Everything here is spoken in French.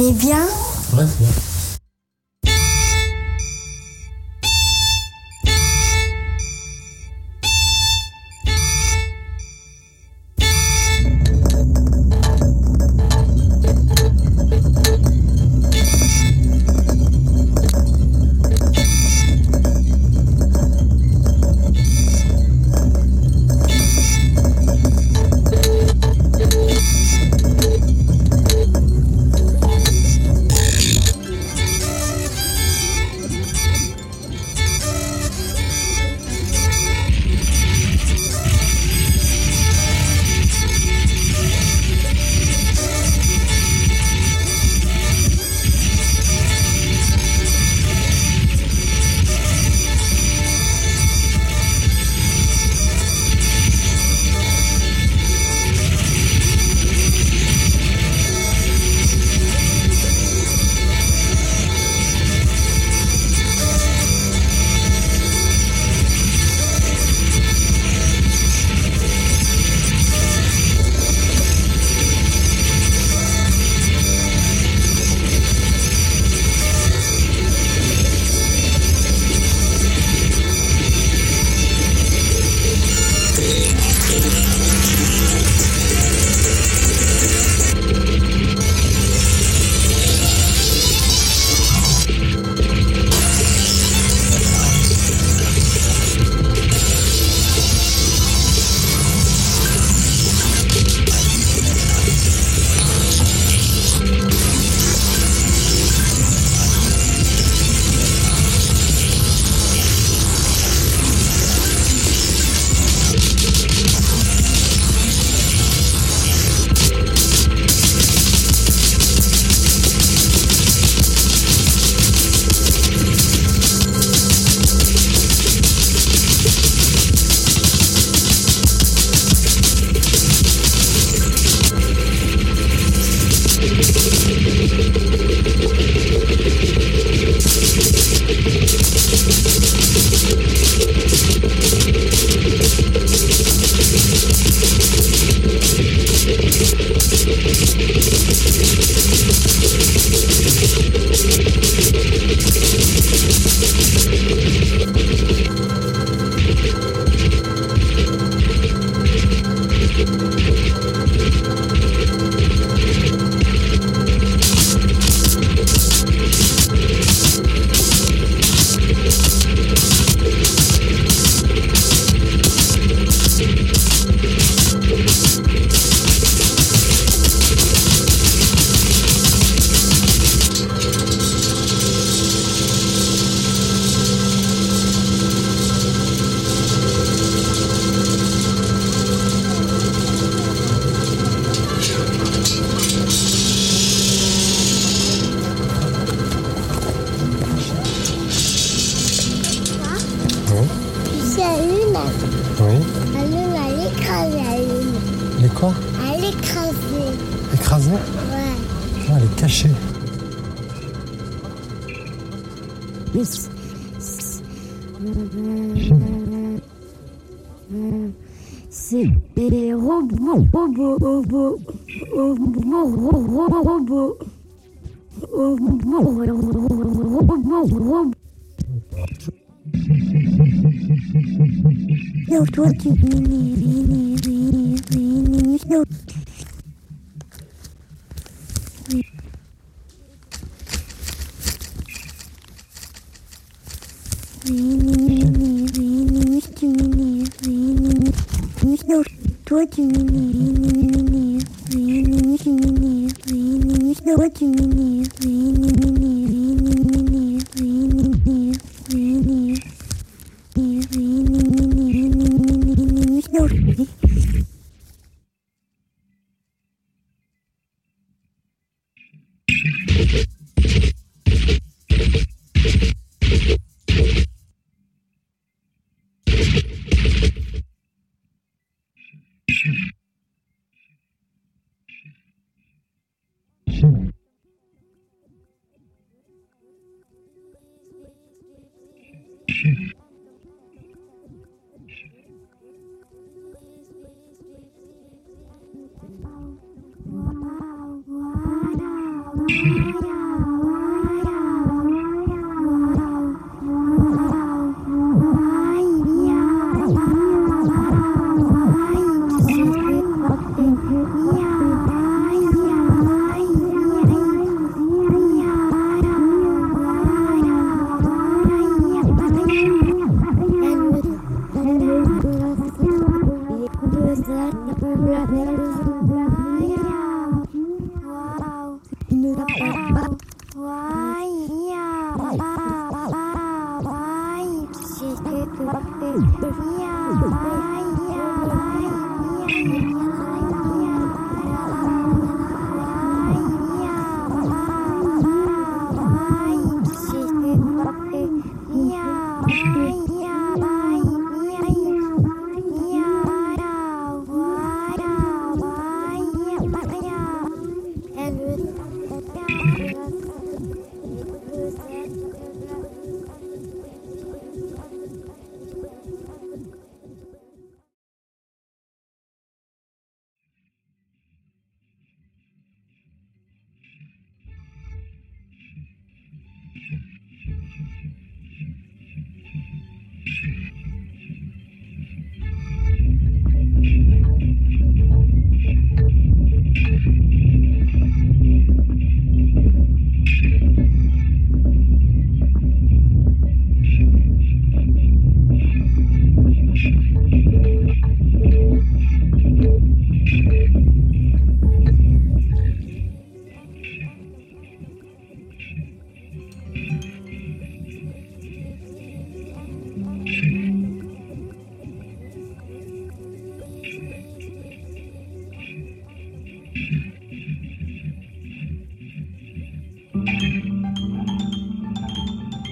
C'était bien. Ouais. Ah, elle est cachée. C'est des robots, robots, robots, robots, robots, robots, robots. you need? What do you need? 小朋友